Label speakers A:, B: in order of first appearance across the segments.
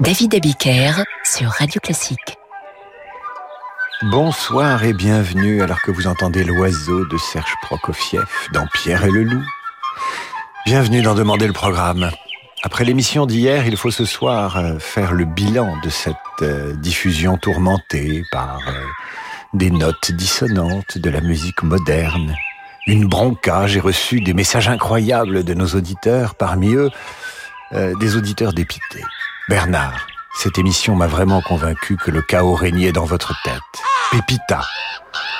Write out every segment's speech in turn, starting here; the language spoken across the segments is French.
A: David Abiker sur Radio Classique.
B: Bonsoir et bienvenue alors que vous entendez l'oiseau de Serge Prokofiev dans Pierre et le loup. Bienvenue dans Demander le programme. Après l'émission d'hier, il faut ce soir euh, faire le bilan de cette euh, diffusion tourmentée par euh, des notes dissonantes de la musique moderne. Une bronca, j'ai reçu des messages incroyables de nos auditeurs, parmi eux des auditeurs dépités. Bernard, cette émission m'a vraiment convaincu que le chaos régnait dans votre tête. Pépita,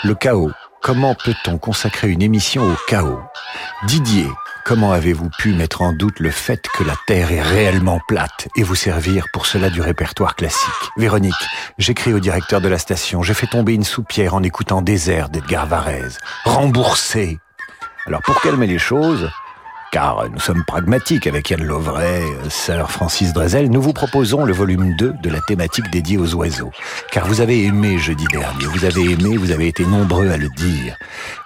B: le chaos. Comment peut-on consacrer une émission au chaos? Didier, comment avez-vous pu mettre en doute le fait que la Terre est réellement plate et vous servir pour cela du répertoire classique? Véronique, j'écris au directeur de la station, j'ai fait tomber une soupière en écoutant Désert d'Edgar Varèse. Remboursé Alors pour calmer les choses, car nous sommes pragmatiques avec Yann Lovray, Sir Francis Drezel, nous vous proposons le volume 2 de la thématique dédiée aux oiseaux. Car vous avez aimé jeudi dernier, vous avez aimé, vous avez été nombreux à le dire.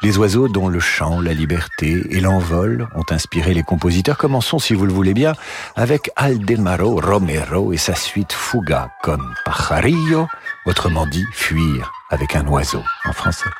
B: Les oiseaux dont le chant, la liberté et l'envol ont inspiré les compositeurs. Commençons, si vous le voulez bien, avec Aldemaro Romero et sa suite Fuga con pajarillo, autrement dit fuir avec un oiseau en français.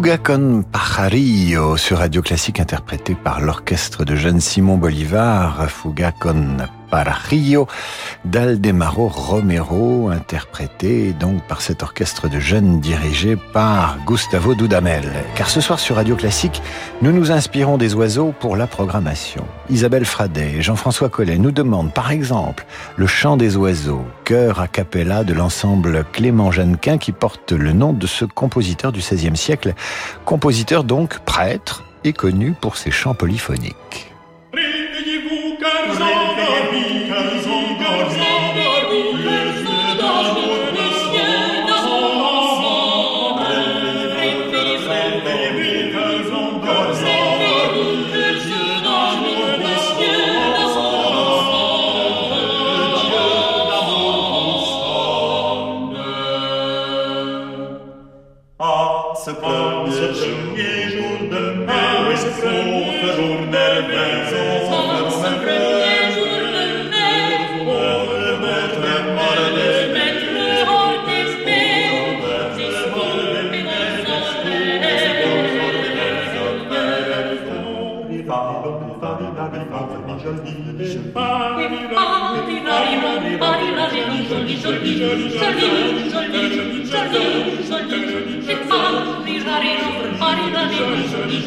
C: Fuga con Pajarillo sur Radio Classique interprété par l'orchestre de Jeanne Simon Bolivar, Fuga con Pajarillo d'Aldemaro Romero, interprété donc par cet orchestre de jeunes dirigé par Gustavo Dudamel. Car ce soir sur Radio Classique, nous nous inspirons des oiseaux pour la programmation. Isabelle Fradet et Jean-François Collet nous demandent par exemple le chant des oiseaux, chœur a cappella de l'ensemble Clément Jeannequin qui porte le nom de ce compositeur du XVIe siècle, compositeur donc prêtre et connu pour ses chants polyphoniques.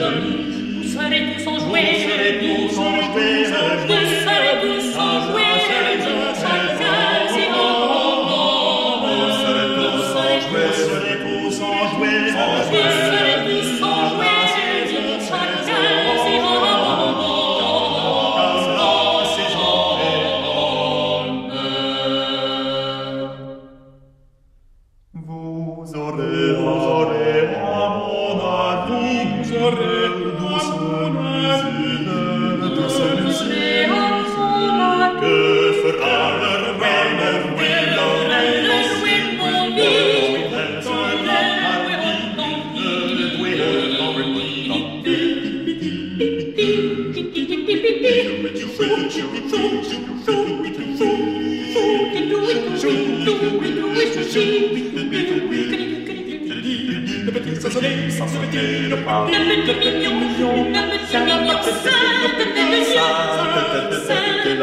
C: Vous serez tous en jouer, vous serez tous en jouer,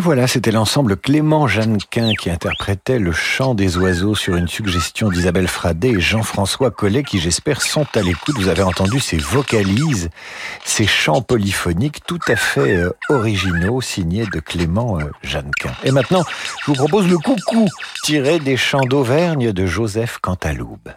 C: voilà, c'était l'ensemble Clément Jeannequin qui interprétait le chant des oiseaux sur une suggestion d'Isabelle Fradet et Jean-François Collet qui j'espère sont à l'écoute. Vous avez entendu ces vocalises, ces chants polyphoniques tout à fait euh, originaux signés de Clément euh, Jeannequin. Et maintenant, je vous propose le coucou tiré des chants d'Auvergne de Joseph Cantaloube.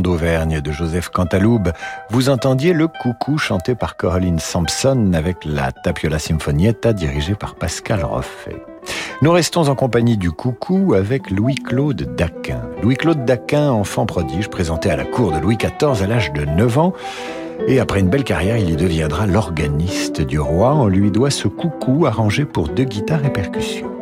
B: d'Auvergne de Joseph Cantaloube, vous entendiez le coucou chanté par Caroline Sampson avec la Tapiola Sinfonietta dirigée par Pascal Roffet. Nous restons en compagnie du coucou avec Louis-Claude Daquin. Louis-Claude Daquin, enfant prodige, présenté à la cour de Louis XIV à l'âge de 9 ans, et après une belle carrière, il y deviendra l'organiste du roi. On lui doit ce coucou arrangé pour deux guitares et percussions.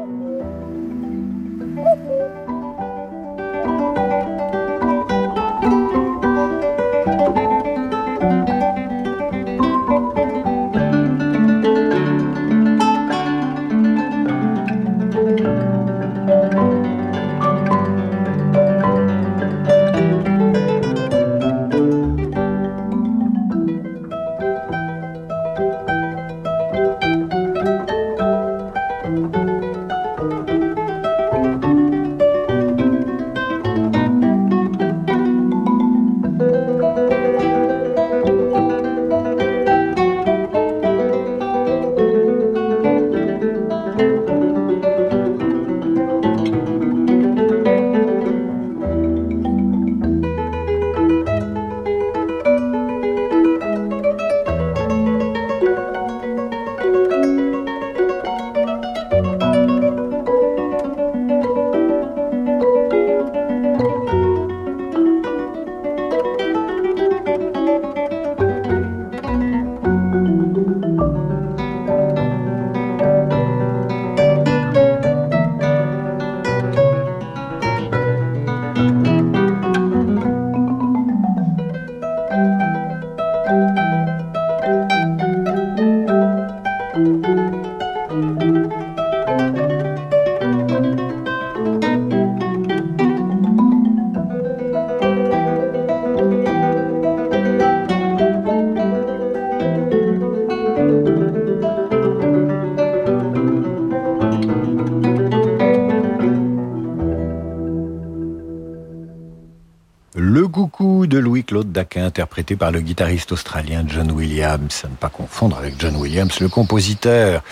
B: Interprété par le guitariste australien John Williams. À ne pas confondre avec John Williams, le compositeur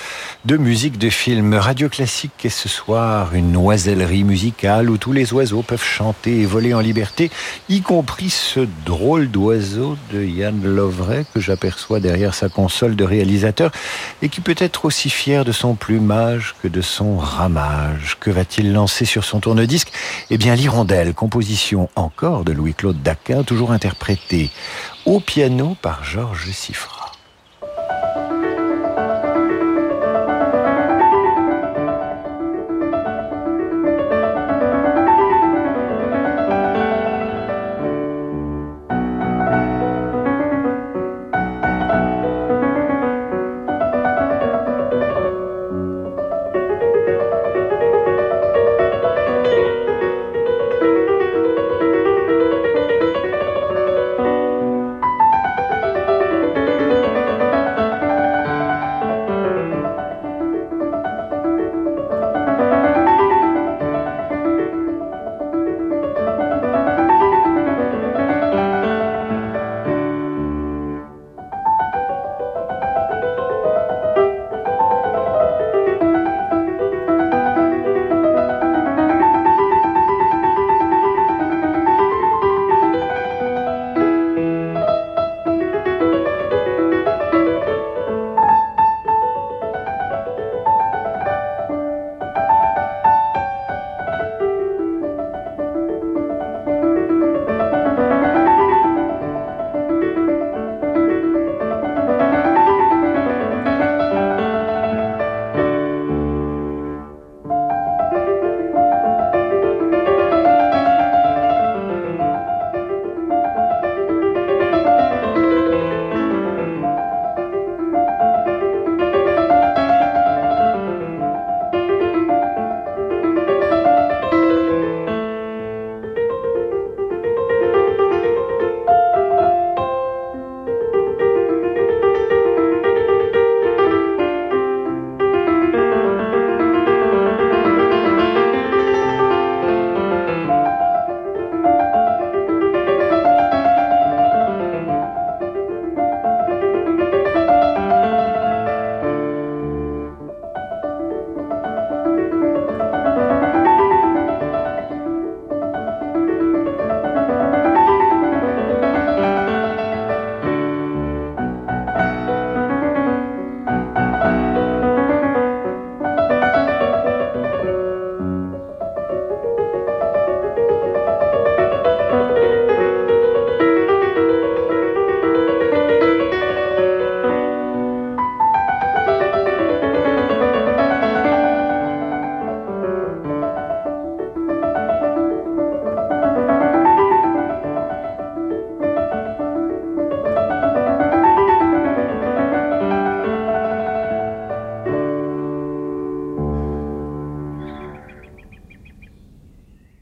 B: de musique de film. Radio Classique est ce soir une noisellerie musicale où tous les oiseaux peuvent chanter et voler en liberté, y compris ce drôle d'oiseau de Yann Lovray que j'aperçois derrière sa console de réalisateur et qui peut être aussi fier de son plumage que de son ramage. Que va-t-il lancer sur son tourne-disque? Eh bien, l'Hirondelle, composition encore de Louis-Claude Daquin, toujours interprétée au piano par Georges Siffre.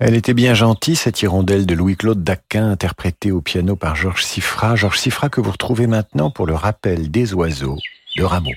B: Elle était bien gentille, cette hirondelle de Louis-Claude Daquin, interprétée au piano par Georges Siffra. Georges Siffra que vous retrouvez maintenant pour le rappel des oiseaux de Rameau.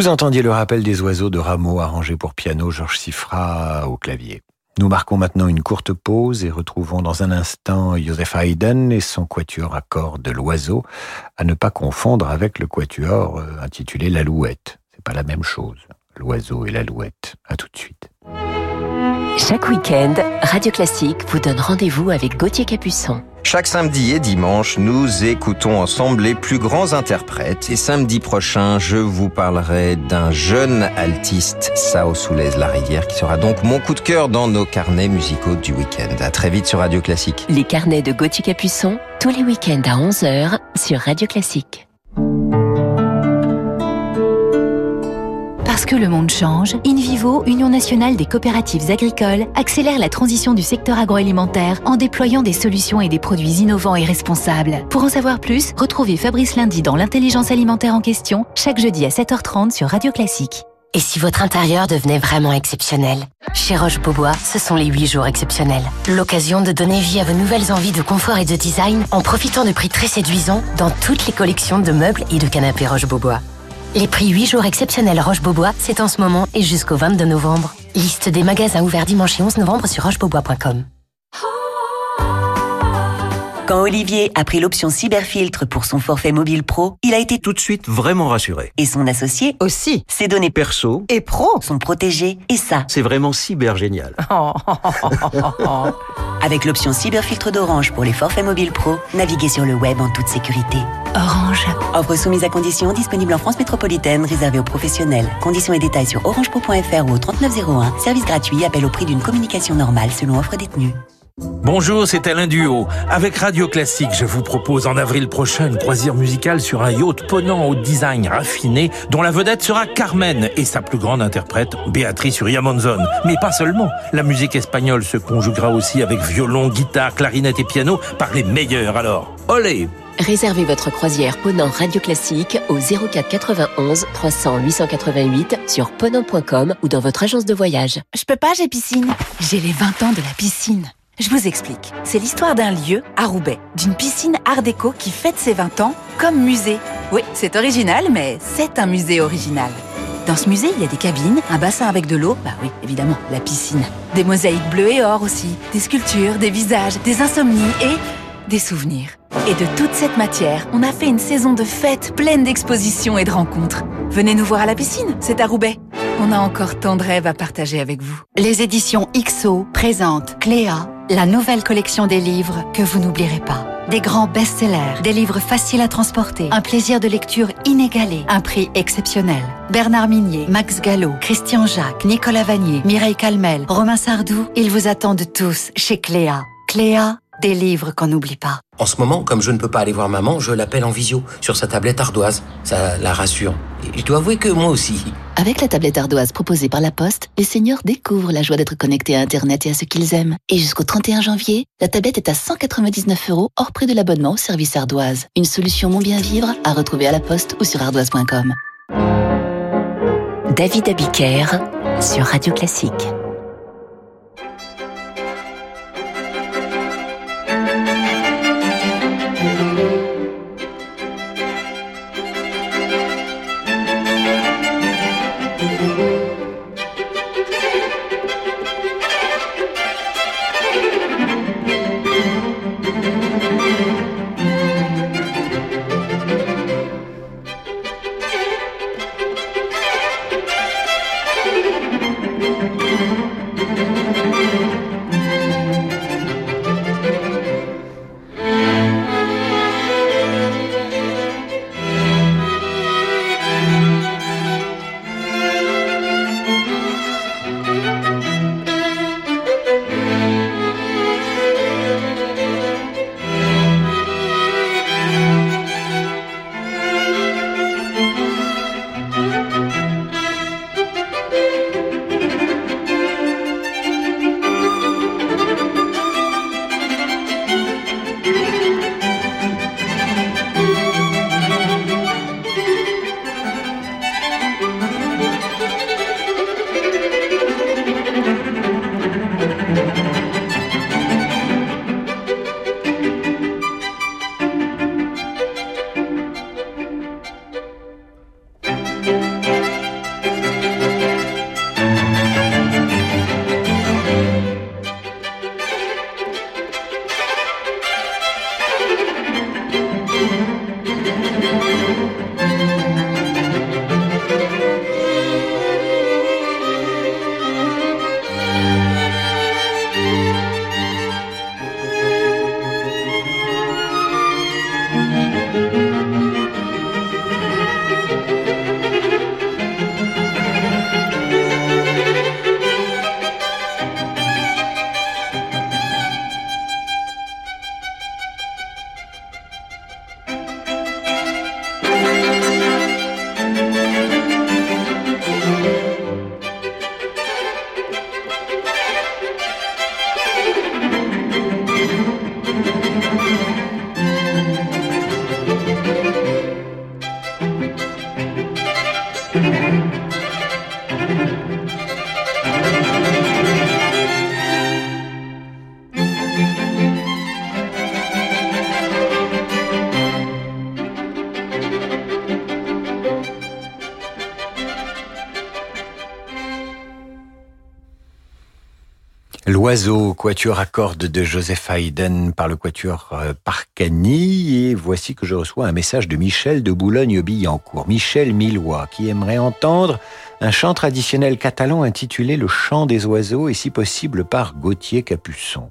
B: Vous entendiez le rappel des oiseaux de Rameau arrangé pour piano, Georges Siffra au clavier. Nous marquons maintenant une courte pause et retrouvons dans un instant Joseph Haydn et son quatuor à cordes de l'oiseau, à ne pas confondre avec le quatuor euh, intitulé L'alouette. C'est pas la même chose. L'oiseau et l'alouette. À tout de suite.
A: Chaque week-end, Radio Classique vous donne rendez-vous avec Gauthier Capuçon.
D: Chaque samedi et dimanche, nous écoutons ensemble les plus grands interprètes. Et samedi prochain, je vous parlerai d'un jeune altiste, Sao Soulez La Rivière, qui sera donc mon coup de cœur dans nos carnets musicaux du week-end. À très vite sur Radio Classique.
A: Les carnets de Gauthier Capuçon, tous les week-ends à 11h sur Radio Classique.
E: Que le monde change, InVivo, Union nationale des coopératives agricoles, accélère la transition du secteur agroalimentaire en déployant des solutions et des produits innovants et responsables. Pour en savoir plus, retrouvez Fabrice Lundi dans l'intelligence alimentaire en question, chaque jeudi à 7h30 sur Radio Classique.
A: Et si votre intérieur devenait vraiment exceptionnel? Chez Roche-Beaubois, ce sont les 8 jours exceptionnels. L'occasion de donner vie à vos nouvelles envies de confort et de design en profitant de prix très séduisants dans toutes les collections de meubles et de canapés Roche-Beaubois. Les prix 8 jours exceptionnels Roche-Beaubois, c'est en ce moment et jusqu'au 22 novembre. Liste des magasins ouverts dimanche et 11 novembre sur rochebeaubois.com.
F: Quand Olivier a pris l'option cyberfiltre pour son forfait mobile pro, il a été
G: tout de suite vraiment rassuré.
F: Et son associé
H: aussi.
F: Ses données
G: perso
H: et pro
F: sont protégées et ça,
G: c'est vraiment cyber génial.
F: Avec l'option cyberfiltre d'Orange pour les forfaits mobiles pro, naviguez sur le web en toute sécurité.
E: Orange.
F: Offre soumise à conditions, disponible en France métropolitaine, réservée aux professionnels. Conditions et détails sur orangepro.fr ou au 3901. Service gratuit, appel au prix d'une communication normale selon offre détenue.
H: Bonjour, c'est Alain Duo. Avec Radio Classique, je vous propose en avril prochain une croisière musicale sur un yacht ponant au design raffiné, dont la vedette sera Carmen et sa plus grande interprète, Béatrice Uria Monzon. Mais pas seulement. La musique espagnole se conjuguera aussi avec violon, guitare, clarinette et piano par les meilleurs. Alors, olé
I: Réservez votre croisière Ponant Radio Classique au 04 91 300 888 sur ponant.com ou dans votre agence de voyage.
J: Je peux pas, j'ai piscine. J'ai les 20 ans de la piscine. Je vous explique. C'est l'histoire d'un lieu à Roubaix, d'une piscine art déco qui fête ses 20 ans comme musée. Oui, c'est original, mais c'est un musée original. Dans ce musée, il y a des cabines, un bassin avec de l'eau, bah oui, évidemment, la piscine. Des mosaïques bleues et or aussi, des sculptures, des visages, des insomnies et des souvenirs. Et de toute cette matière, on a fait une saison de fêtes pleine d'expositions et de rencontres. Venez nous voir à la piscine, c'est à Roubaix. On a encore tant de rêves à partager avec vous.
K: Les éditions XO présentent Cléa, la nouvelle collection des livres que vous n'oublierez pas. Des grands best-sellers, des livres faciles à transporter, un plaisir de lecture inégalé, un prix exceptionnel. Bernard Minier, Max Gallo, Christian Jacques, Nicolas Vanier, Mireille Calmel, Romain Sardou, ils vous attendent tous chez Cléa. Cléa, des livres qu'on n'oublie pas.
L: En ce moment, comme je ne peux pas aller voir maman, je l'appelle en visio, sur sa tablette ardoise. Ça la rassure. Et je dois avouer que moi aussi.
M: Avec la tablette ardoise proposée par la Poste, les seniors découvrent la joie d'être connectés à Internet et à ce qu'ils aiment. Et jusqu'au 31 janvier, la tablette est à 199 euros hors prix de l'abonnement au service ardoise. Une solution mon bien vivre à retrouver à la Poste ou sur ardoise.com.
A: David Abiker sur Radio Classique.
B: L'oiseau, quatuor à cordes de Joseph Haydn par le quatuor euh, Parcani. Et voici que je reçois un message de Michel de Boulogne-Billancourt. Michel Millois, qui aimerait entendre un chant traditionnel catalan intitulé Le chant des oiseaux et si possible par Gauthier Capuçon.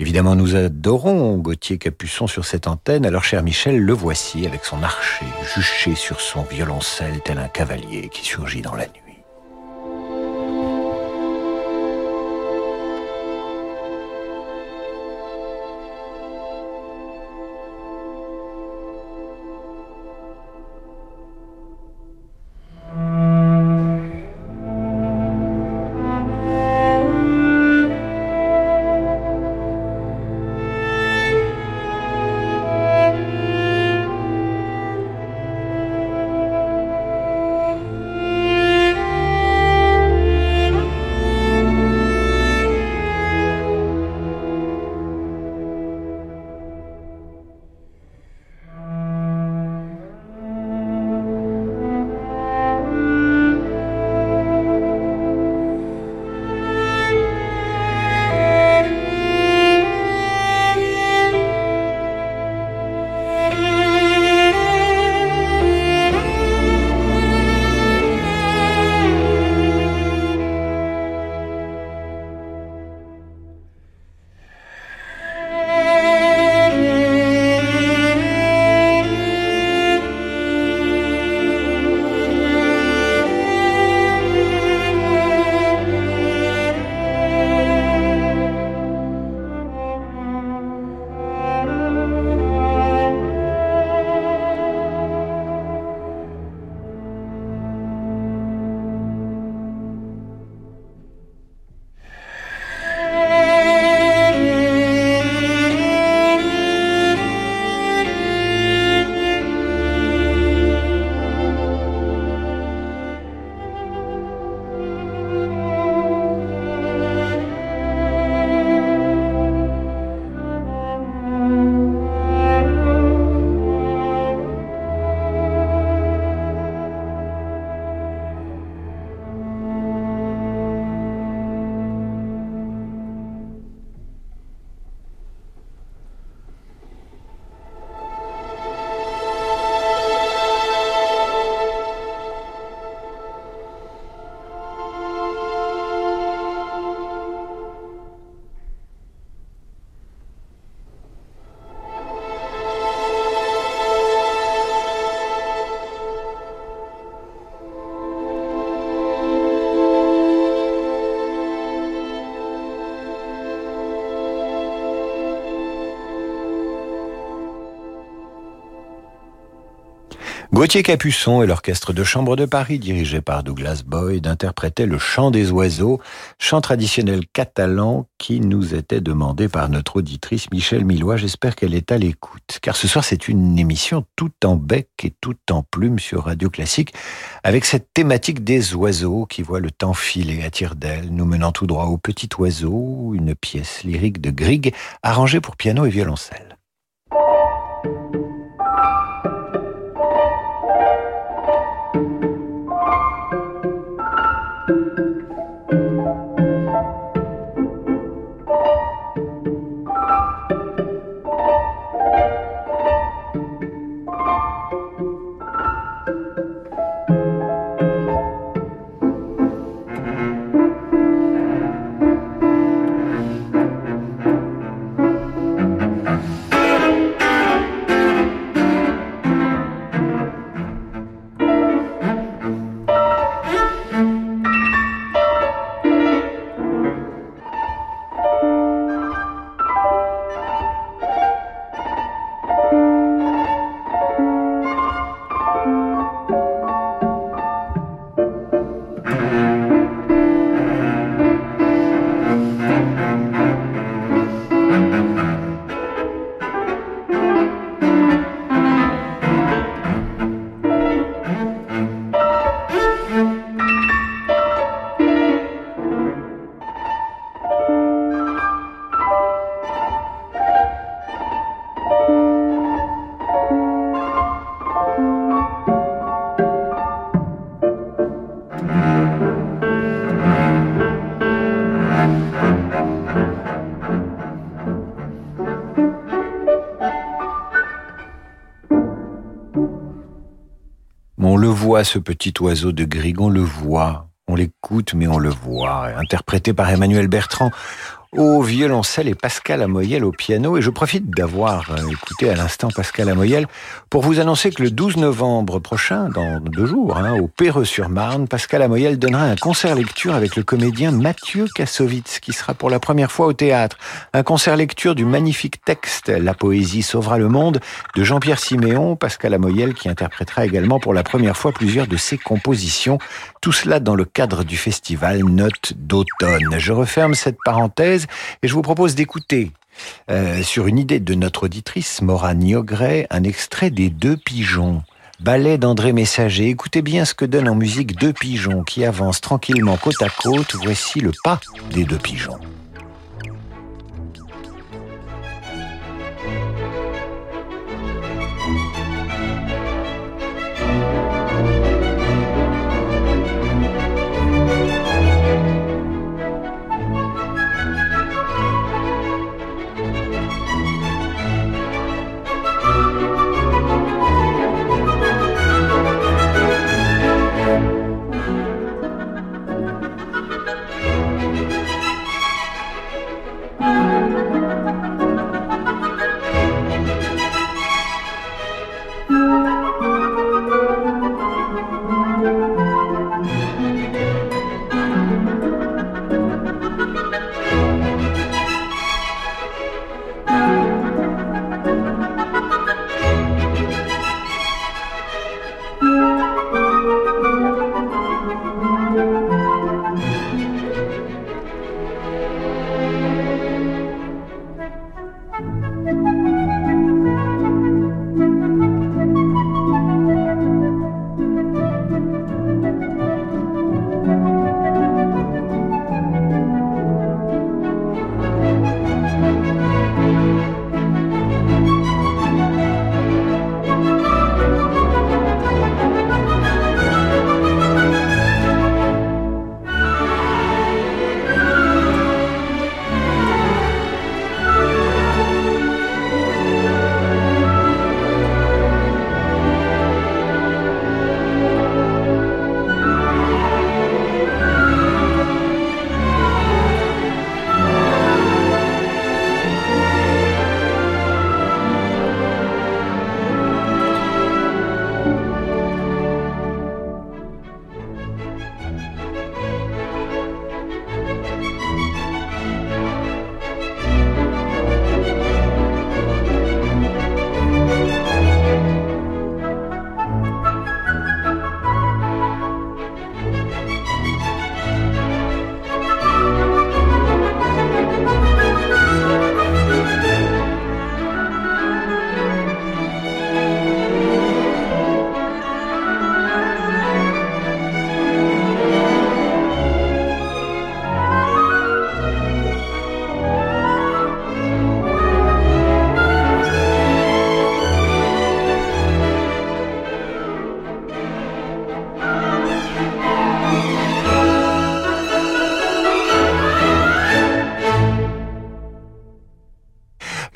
B: Évidemment, nous adorons Gauthier Capuçon sur cette antenne, alors cher Michel, le voici avec son archer juché sur son violoncelle tel un cavalier qui surgit dans la nuit. Gauthier Capuçon et l'orchestre de chambre de Paris, dirigé par Douglas Boyd, interprétaient le chant des oiseaux, chant traditionnel catalan qui nous était demandé par notre auditrice Michel Millois. J'espère qu'elle est à l'écoute, car ce soir c'est une émission tout en bec et tout en plume sur Radio Classique, avec cette thématique des oiseaux qui voit le temps filer à tire d'aile, nous menant tout droit au petit oiseau, une pièce lyrique de Grieg, arrangée pour piano et violoncelle. Ce petit oiseau de Grigon, le voit? On l'écoute, mais on le voit. Interprété par Emmanuel Bertrand au violoncelle et Pascal Amoyel au piano. Et je profite d'avoir euh, écouté à l'instant Pascal Amoyel pour vous annoncer que le 12 novembre prochain, dans deux jours, hein, au Péreux-sur-Marne, Pascal Amoyel donnera un concert lecture avec le comédien Mathieu Kassovitz, qui sera pour la première fois au théâtre. Un concert lecture du magnifique texte La poésie sauvera le monde de Jean-Pierre Siméon, Pascal Amoyel qui interprétera également pour la première fois plusieurs de ses compositions. Tout cela dans le cadre du festival Notes d'automne. Je referme cette parenthèse et je vous propose d'écouter euh, sur une idée de notre auditrice Maura Niogret un extrait des Deux Pigeons. Ballet d'André Messager. Écoutez bien ce que donne en musique deux pigeons qui avancent tranquillement côte à côte. Voici le pas des deux pigeons.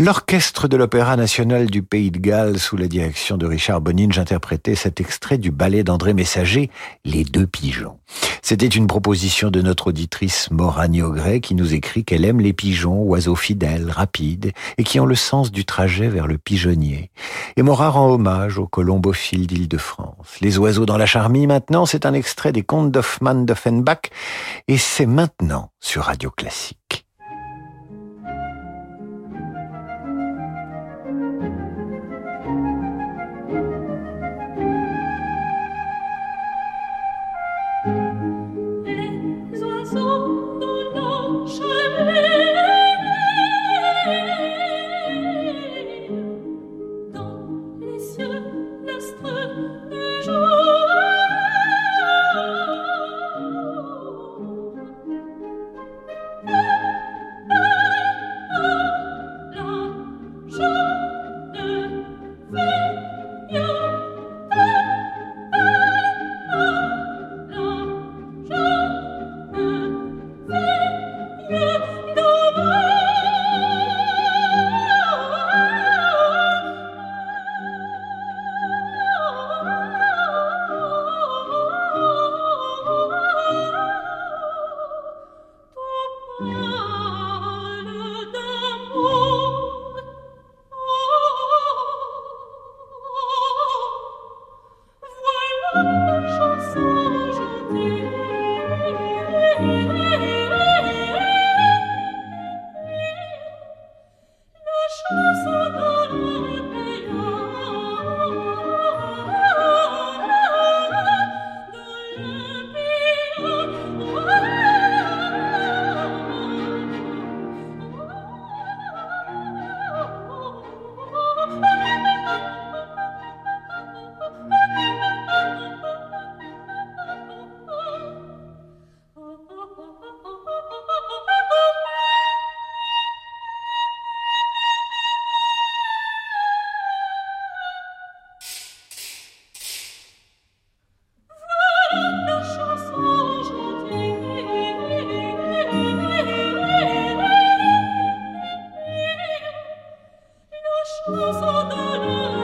C: L'orchestre de l'Opéra national du Pays de Galles, sous la direction de Richard Boninge, interprétait cet extrait du ballet d'André Messager, Les deux pigeons. C'était une proposition de notre auditrice Morane Gray qui nous écrit qu'elle aime les pigeons, oiseaux fidèles, rapides, et qui ont le sens du trajet vers le pigeonnier. Et Mora rend hommage aux colombophiles d'Île-de-France. Les oiseaux dans la charmille maintenant, c'est un extrait des contes d'Hoffmann d'Offenbach, et c'est maintenant sur Radio Classique.
B: Schloss Adana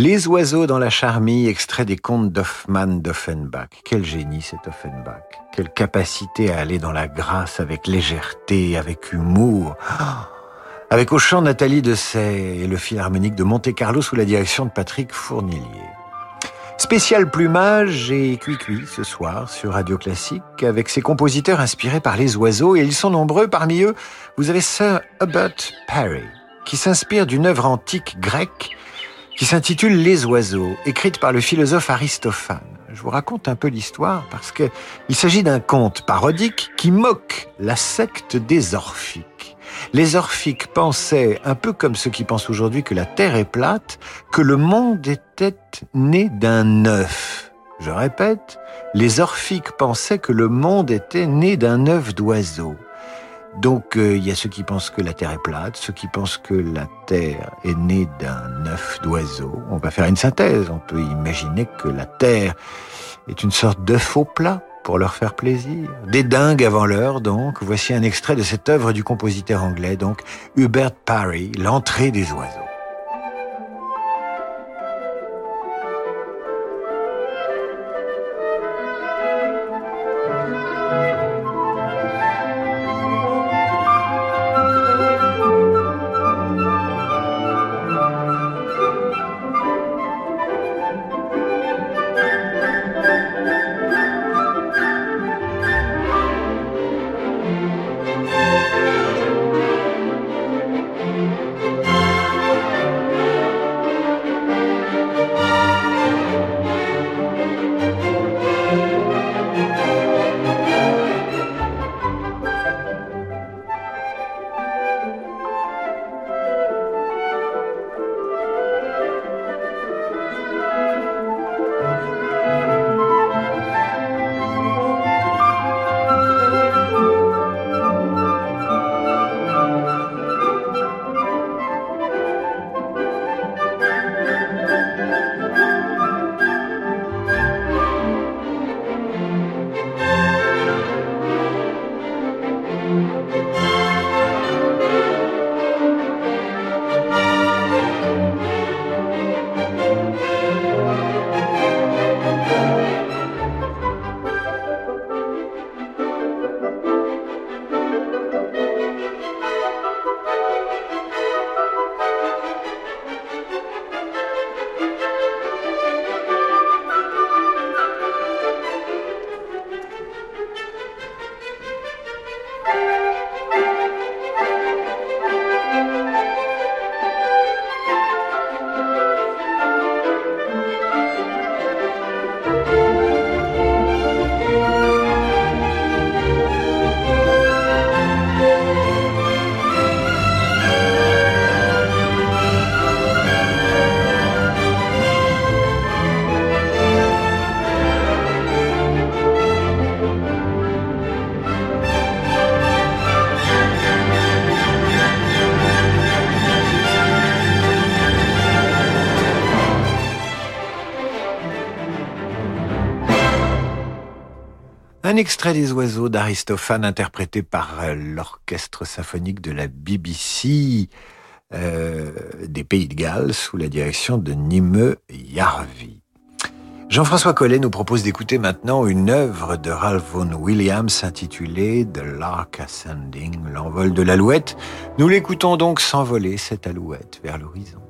B: Les oiseaux dans la charmille, extrait des contes d'Hoffmann d'Offenbach. Quel génie cet Offenbach. Quelle capacité à aller dans la grâce avec légèreté, avec humour. Avec au chant Nathalie Dessay et le Philharmonique de Monte-Carlo sous la direction de Patrick Fournilier. Spécial plumage et cuit-cuit ce soir sur Radio Classique avec ses compositeurs inspirés par les oiseaux et ils sont nombreux. Parmi eux, vous avez Sir Hubert Parry qui s'inspire d'une œuvre antique grecque qui s'intitule Les oiseaux, écrite par le philosophe Aristophane. Je vous raconte un peu l'histoire parce que il s'agit d'un conte parodique qui moque la secte des Orphiques. Les Orphiques pensaient, un peu comme ceux qui pensent aujourd'hui que la Terre est plate, que le monde était né d'un œuf. Je répète, les Orphiques pensaient que le monde était né d'un œuf d'oiseau. Donc euh, il y a ceux qui pensent que la Terre est plate, ceux qui pensent que la Terre est née d'un œuf d'oiseau. On va faire une synthèse. On peut imaginer que la Terre est une sorte d'œuf au plat pour leur faire plaisir. Des dingues avant l'heure, donc. Voici un extrait de cette œuvre du compositeur anglais, donc Hubert Parry, L'entrée des oiseaux. Un extrait des oiseaux d'Aristophane interprété par euh, l'orchestre symphonique de la BBC euh, des Pays de Galles sous la direction de Nime Yarvi. Jean-François Collet nous propose d'écouter maintenant une œuvre de Ralph Vaughan Williams intitulée The Lark Ascending, l'envol de l'alouette. Nous l'écoutons donc s'envoler cette alouette vers l'horizon.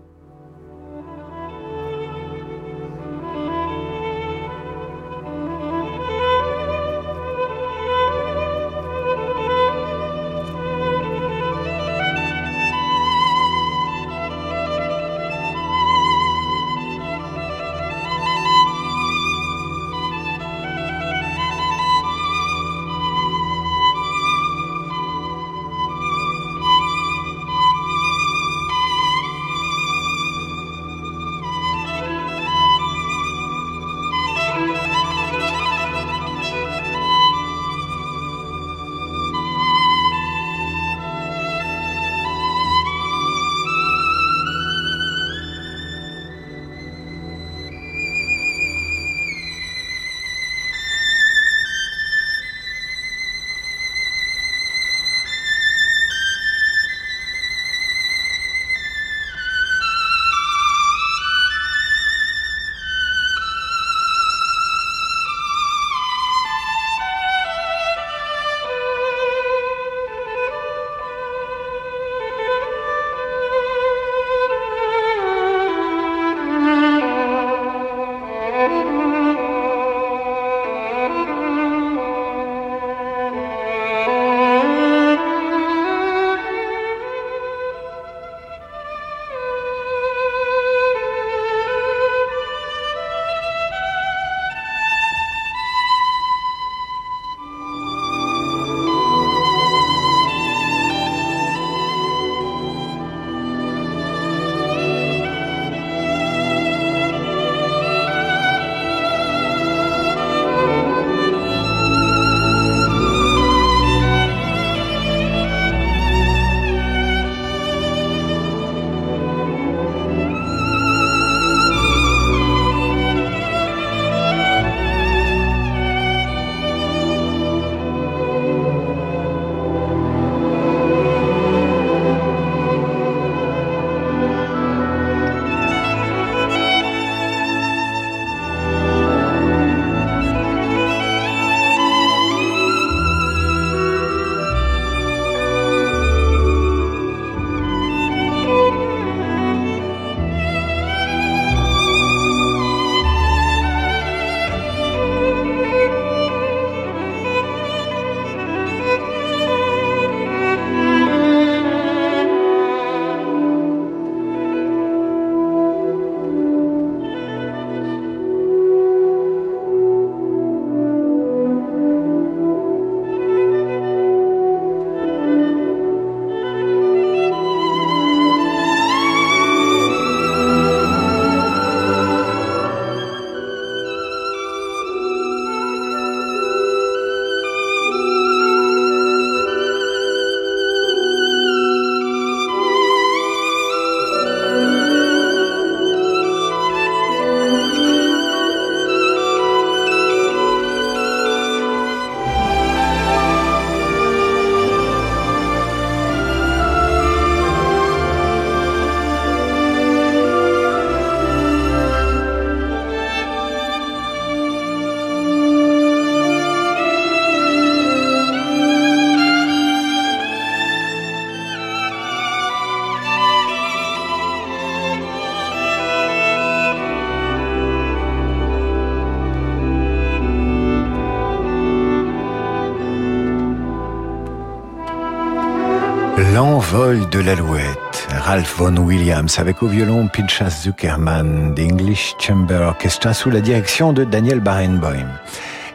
B: De l'alouette, Ralph Vaughan Williams avec au violon Pinchas Zuckerman d'English Chamber Orchestra sous la direction de Daniel Barenboim.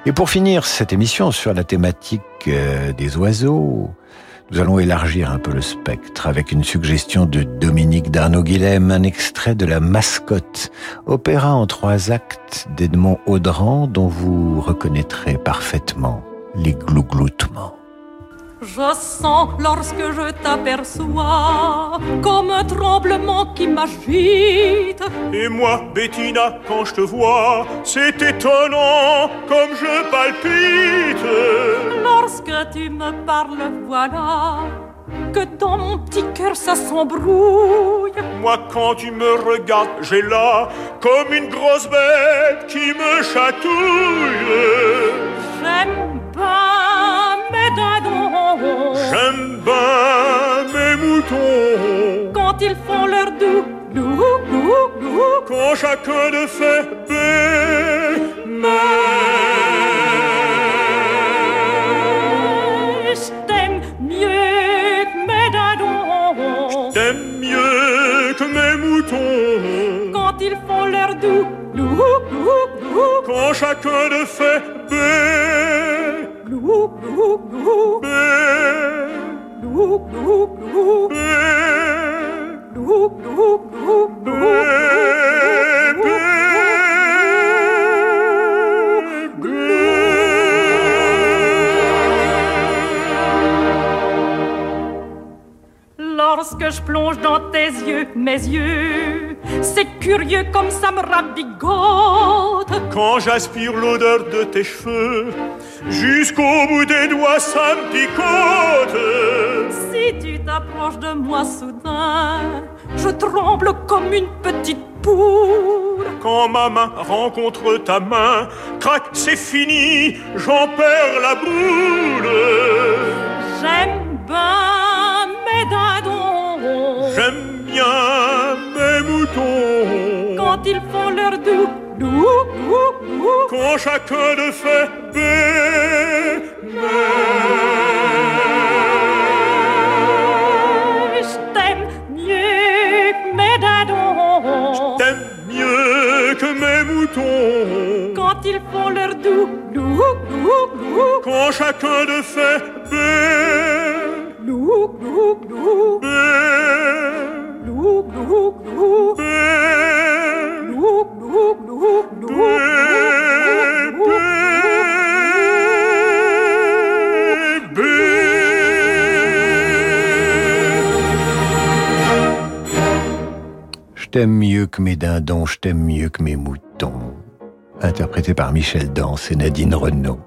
B: Et pour finir cette émission sur la thématique euh, des oiseaux, nous allons élargir un peu le spectre avec une suggestion de Dominique Darnaud-Guilhem, un extrait de La Mascotte, opéra en trois actes d'Edmond Audran dont vous reconnaîtrez parfaitement les glougloutements.
C: Je sens lorsque je t'aperçois comme un tremblement qui m'agite.
N: Et moi, Bettina, quand je te vois, c'est étonnant comme je palpite.
C: Lorsque tu me parles, voilà que dans mon petit cœur ça s'embrouille.
N: Moi, quand tu me regardes, j'ai là comme une grosse bête qui me chatouille.
C: J'aime pas
N: J'aime bien mes moutons.
C: Quand ils font leur doux lou lou lou
N: quand chacun de fait bé
C: mais je t'aime mieux que mes dindons
N: J't'aime mieux que mes moutons.
C: Quand ils font leur doux lou lou
N: quand chacun de fait bé
C: Lorsque je plonge dans tes yeux, mes yeux, c'est curieux comme ça me ravigote.
N: Quand j'aspire l'odeur de tes cheveux, jusqu'au bout des doigts ça me picote.
C: Si tu t'approches de moi soudain, je tremble comme une petite poule.
N: Quand ma main rencontre ta main, crac, c'est fini, j'en perds la boule.
C: J'aime bien mes dindons
N: J'aime bien
C: quand ils font leur doux lou lou lou.
N: quand chacun de fait
C: Mais je t'aime mieux que mes dindons
N: T'aimes mieux que mes moutons.
C: Quand ils font leur doux lou lou lou
N: quand chacun de fait bé
C: lou lou lou
N: bé
C: lou lou
B: t'aime mieux que mes dindons, je t'aime mieux que mes moutons. Interprété par Michel Dance et Nadine Renaud.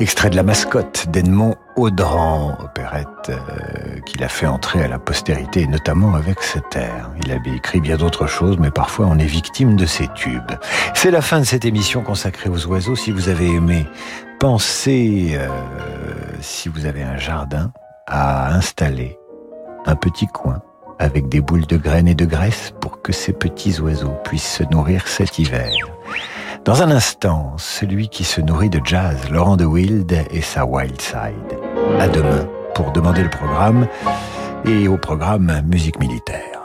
B: Extrait de La Mascotte d'Edmond Audran, opérette euh, qu'il a fait entrer à la postérité, notamment avec cet air. Il avait écrit bien d'autres choses, mais parfois on est victime de ses tubes. C'est la fin de cette émission consacrée aux oiseaux. Si vous avez aimé, pensez, euh, si vous avez un jardin, à installer un petit coin avec des boules de graines et de graisse pour que ces petits oiseaux puissent se nourrir cet hiver. Dans un instant, celui qui se nourrit de jazz, Laurent de Wild et sa Wild Side. À demain pour demander le programme et au programme musique militaire.